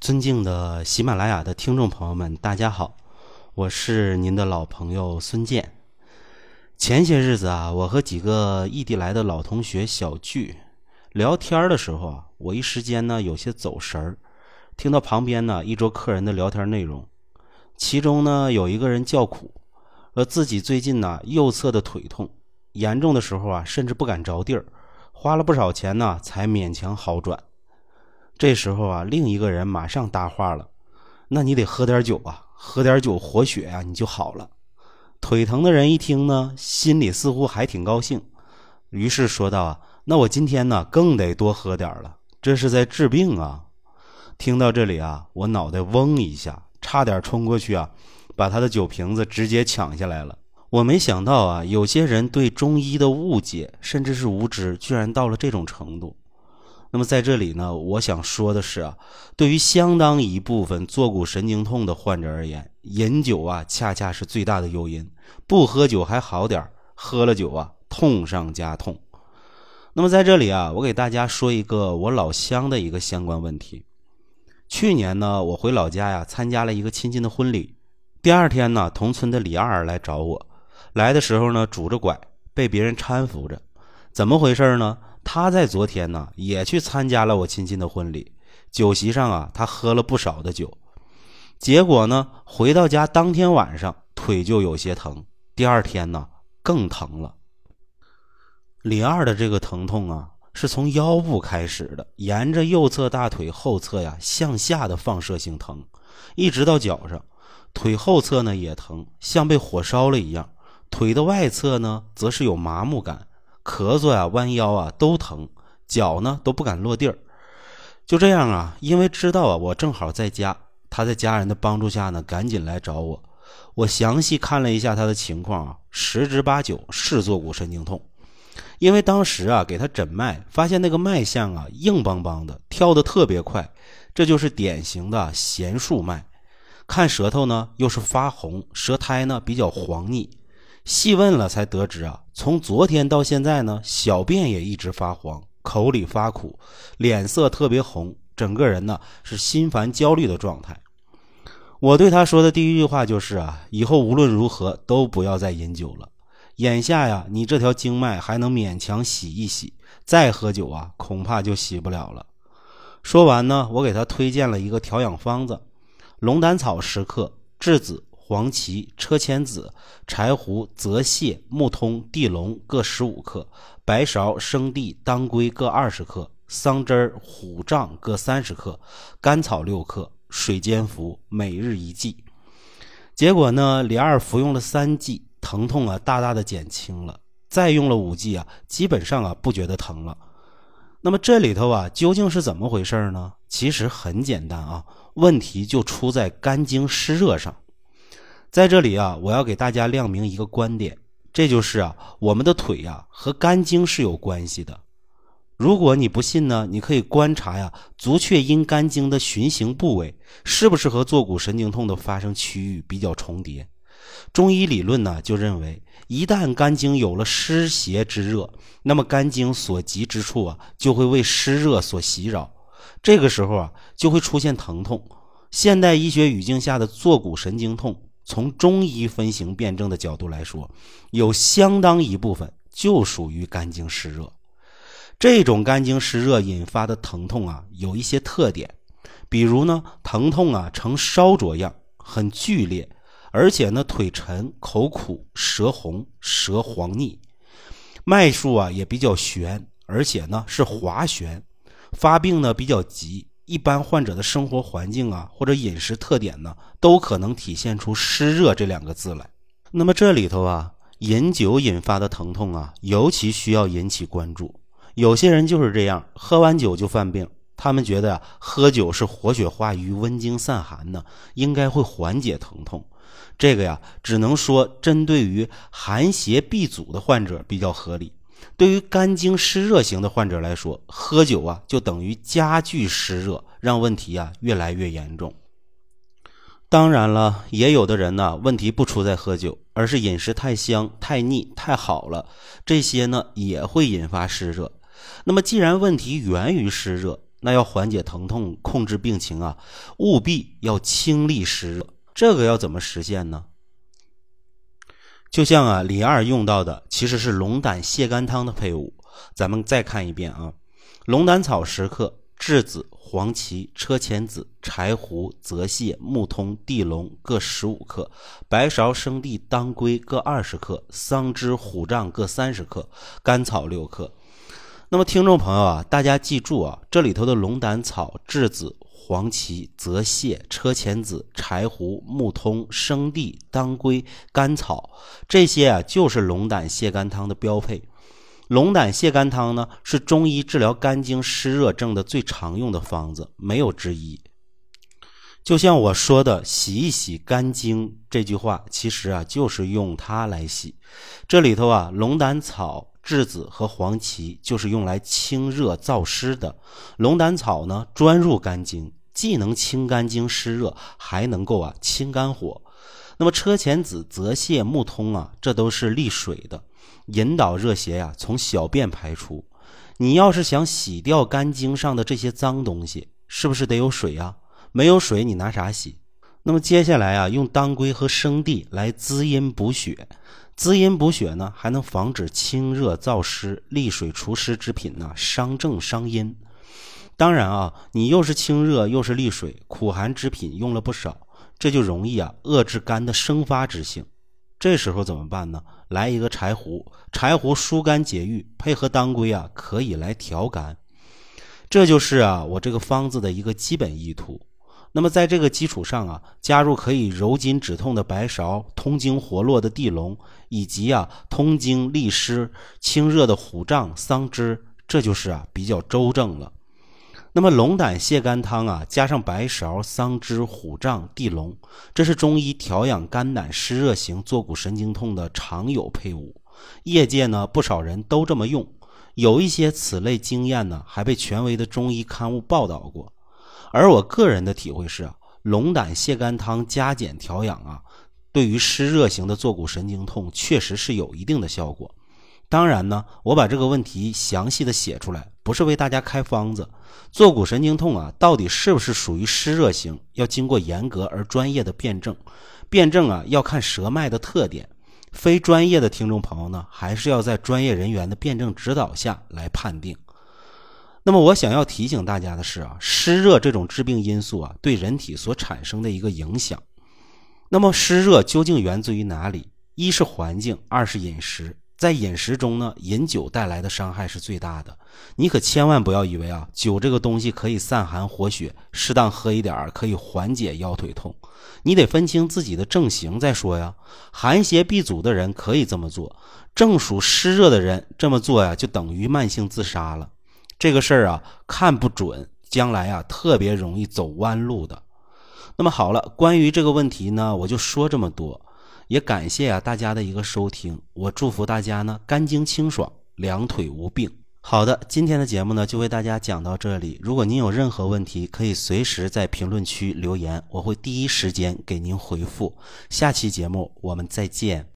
尊敬的喜马拉雅的听众朋友们，大家好，我是您的老朋友孙健。前些日子啊，我和几个异地来的老同学小聚聊天的时候啊，我一时间呢有些走神儿，听到旁边呢一桌客人的聊天内容，其中呢有一个人叫苦，说自己最近呢右侧的腿痛，严重的时候啊甚至不敢着地儿，花了不少钱呢才勉强好转。这时候啊，另一个人马上搭话了：“那你得喝点酒啊，喝点酒活血呀，你就好了。”腿疼的人一听呢，心里似乎还挺高兴，于是说道：“啊，那我今天呢更得多喝点了，这是在治病啊。”听到这里啊，我脑袋嗡一下，差点冲过去啊，把他的酒瓶子直接抢下来了。我没想到啊，有些人对中医的误解甚至是无知，居然到了这种程度。那么在这里呢，我想说的是啊，对于相当一部分坐骨神经痛的患者而言，饮酒啊，恰恰是最大的诱因。不喝酒还好点喝了酒啊，痛上加痛。那么在这里啊，我给大家说一个我老乡的一个相关问题。去年呢，我回老家呀，参加了一个亲戚的婚礼。第二天呢，同村的李二来找我，来的时候呢，拄着拐，被别人搀扶着，怎么回事呢？他在昨天呢，也去参加了我亲戚的婚礼。酒席上啊，他喝了不少的酒，结果呢，回到家当天晚上腿就有些疼，第二天呢更疼了。李二的这个疼痛啊，是从腰部开始的，沿着右侧大腿后侧呀向下的放射性疼，一直到脚上，腿后侧呢也疼，像被火烧了一样。腿的外侧呢，则是有麻木感。咳嗽呀，弯腰啊都疼，脚呢都不敢落地儿。就这样啊，因为知道啊我正好在家，他在家人的帮助下呢，赶紧来找我。我详细看了一下他的情况啊，十之八九是坐骨神经痛。因为当时啊给他诊脉，发现那个脉象啊硬邦邦的，跳得特别快，这就是典型的弦数脉。看舌头呢又是发红，舌苔呢比较黄腻。细问了才得知啊，从昨天到现在呢，小便也一直发黄，口里发苦，脸色特别红，整个人呢是心烦焦虑的状态。我对他说的第一句话就是啊，以后无论如何都不要再饮酒了。眼下呀，你这条经脉还能勉强洗一洗，再喝酒啊，恐怕就洗不了了。说完呢，我给他推荐了一个调养方子：龙胆草十克，栀子。黄芪、车前子、柴胡、泽泻、木通、地龙各十五克，白芍、生地、当归各二十克，桑枝、虎杖各三十克，甘草六克，水煎服，每日一剂。结果呢，李二服用了三剂，疼痛啊大大的减轻了。再用了五剂啊，基本上啊不觉得疼了。那么这里头啊究竟是怎么回事呢？其实很简单啊，问题就出在肝经湿热上。在这里啊，我要给大家亮明一个观点，这就是啊，我们的腿呀和肝经是有关系的。如果你不信呢，你可以观察呀，足厥阴肝经的循行部位是不是和坐骨神经痛的发生区域比较重叠。中医理论呢就认为，一旦肝经有了湿邪之热，那么肝经所及之处啊就会为湿热所袭扰，这个时候啊就会出现疼痛。现代医学语境下的坐骨神经痛。从中医分型辨证的角度来说，有相当一部分就属于肝经湿热。这种肝经湿热引发的疼痛啊，有一些特点，比如呢，疼痛啊呈烧灼样，很剧烈，而且呢腿沉、口苦、舌红、舌黄腻，脉数啊也比较悬，而且呢是滑旋，发病呢比较急。一般患者的生活环境啊，或者饮食特点呢，都可能体现出湿热这两个字来。那么这里头啊，饮酒引发的疼痛啊，尤其需要引起关注。有些人就是这样，喝完酒就犯病。他们觉得啊，喝酒是活血化瘀、温经散寒呢，应该会缓解疼痛。这个呀，只能说针对于寒邪闭阻的患者比较合理。对于肝经湿热型的患者来说，喝酒啊就等于加剧湿热，让问题啊越来越严重。当然了，也有的人呢，问题不出在喝酒，而是饮食太香、太腻、太好了，这些呢也会引发湿热。那么，既然问题源于湿热，那要缓解疼痛、控制病情啊，务必要清利湿热。这个要怎么实现呢？就像啊，李二用到的其实是龙胆泻肝汤的配伍。咱们再看一遍啊，龙胆草十克，栀子、黄芪、车前子、柴胡、泽泻、木通、地龙各十五克，白芍、生地、当归各二十克，桑枝、虎杖各三十克，甘草六克。那么，听众朋友啊，大家记住啊，这里头的龙胆草、栀子、黄芪、泽泻、车前子、柴胡、木通、生地、当归、甘草，这些啊，就是龙胆泻肝汤的标配。龙胆泻肝汤呢，是中医治疗肝经湿热症的最常用的方子，没有之一。就像我说的“洗一洗肝经”这句话，其实啊，就是用它来洗。这里头啊，龙胆草。栀子和黄芪就是用来清热燥湿的，龙胆草呢专入肝经，既能清肝经湿热，还能够啊清肝火。那么车前子、泽泻、木通啊，这都是利水的，引导热邪呀从小便排出。你要是想洗掉肝经上的这些脏东西，是不是得有水啊？没有水，你拿啥洗？那么接下来啊，用当归和生地来滋阴补血。滋阴补血呢，还能防止清热燥湿、利水除湿之品呢伤正伤阴。当然啊，你又是清热又是利水，苦寒之品用了不少，这就容易啊遏制肝的生发之性。这时候怎么办呢？来一个柴胡，柴胡疏肝解郁，配合当归啊，可以来调肝。这就是啊我这个方子的一个基本意图。那么在这个基础上啊，加入可以柔筋止痛的白芍，通经活络的地龙，以及啊通经利湿清热的虎杖、桑枝，这就是啊比较周正了。那么龙胆泻肝汤啊，加上白芍、桑枝、虎杖、地龙，这是中医调养肝胆湿热型坐骨神经痛的常有配伍。业界呢不少人都这么用，有一些此类经验呢还被权威的中医刊物报道过。而我个人的体会是啊，龙胆泻肝汤加减调养啊，对于湿热型的坐骨神经痛确实是有一定的效果。当然呢，我把这个问题详细的写出来，不是为大家开方子。坐骨神经痛啊，到底是不是属于湿热型，要经过严格而专业的辩证。辩证啊，要看舌脉的特点。非专业的听众朋友呢，还是要在专业人员的辩证指导下来判定。那么我想要提醒大家的是啊，湿热这种致病因素啊，对人体所产生的一个影响。那么湿热究竟源自于哪里？一是环境，二是饮食。在饮食中呢，饮酒带来的伤害是最大的。你可千万不要以为啊，酒这个东西可以散寒活血，适当喝一点可以缓解腰腿痛。你得分清自己的症型再说呀。寒邪闭阻的人可以这么做，正属湿热的人这么做呀，就等于慢性自杀了。这个事儿啊，看不准，将来啊特别容易走弯路的。那么好了，关于这个问题呢，我就说这么多，也感谢啊大家的一个收听。我祝福大家呢肝经清爽，两腿无病。好的，今天的节目呢就为大家讲到这里。如果您有任何问题，可以随时在评论区留言，我会第一时间给您回复。下期节目我们再见。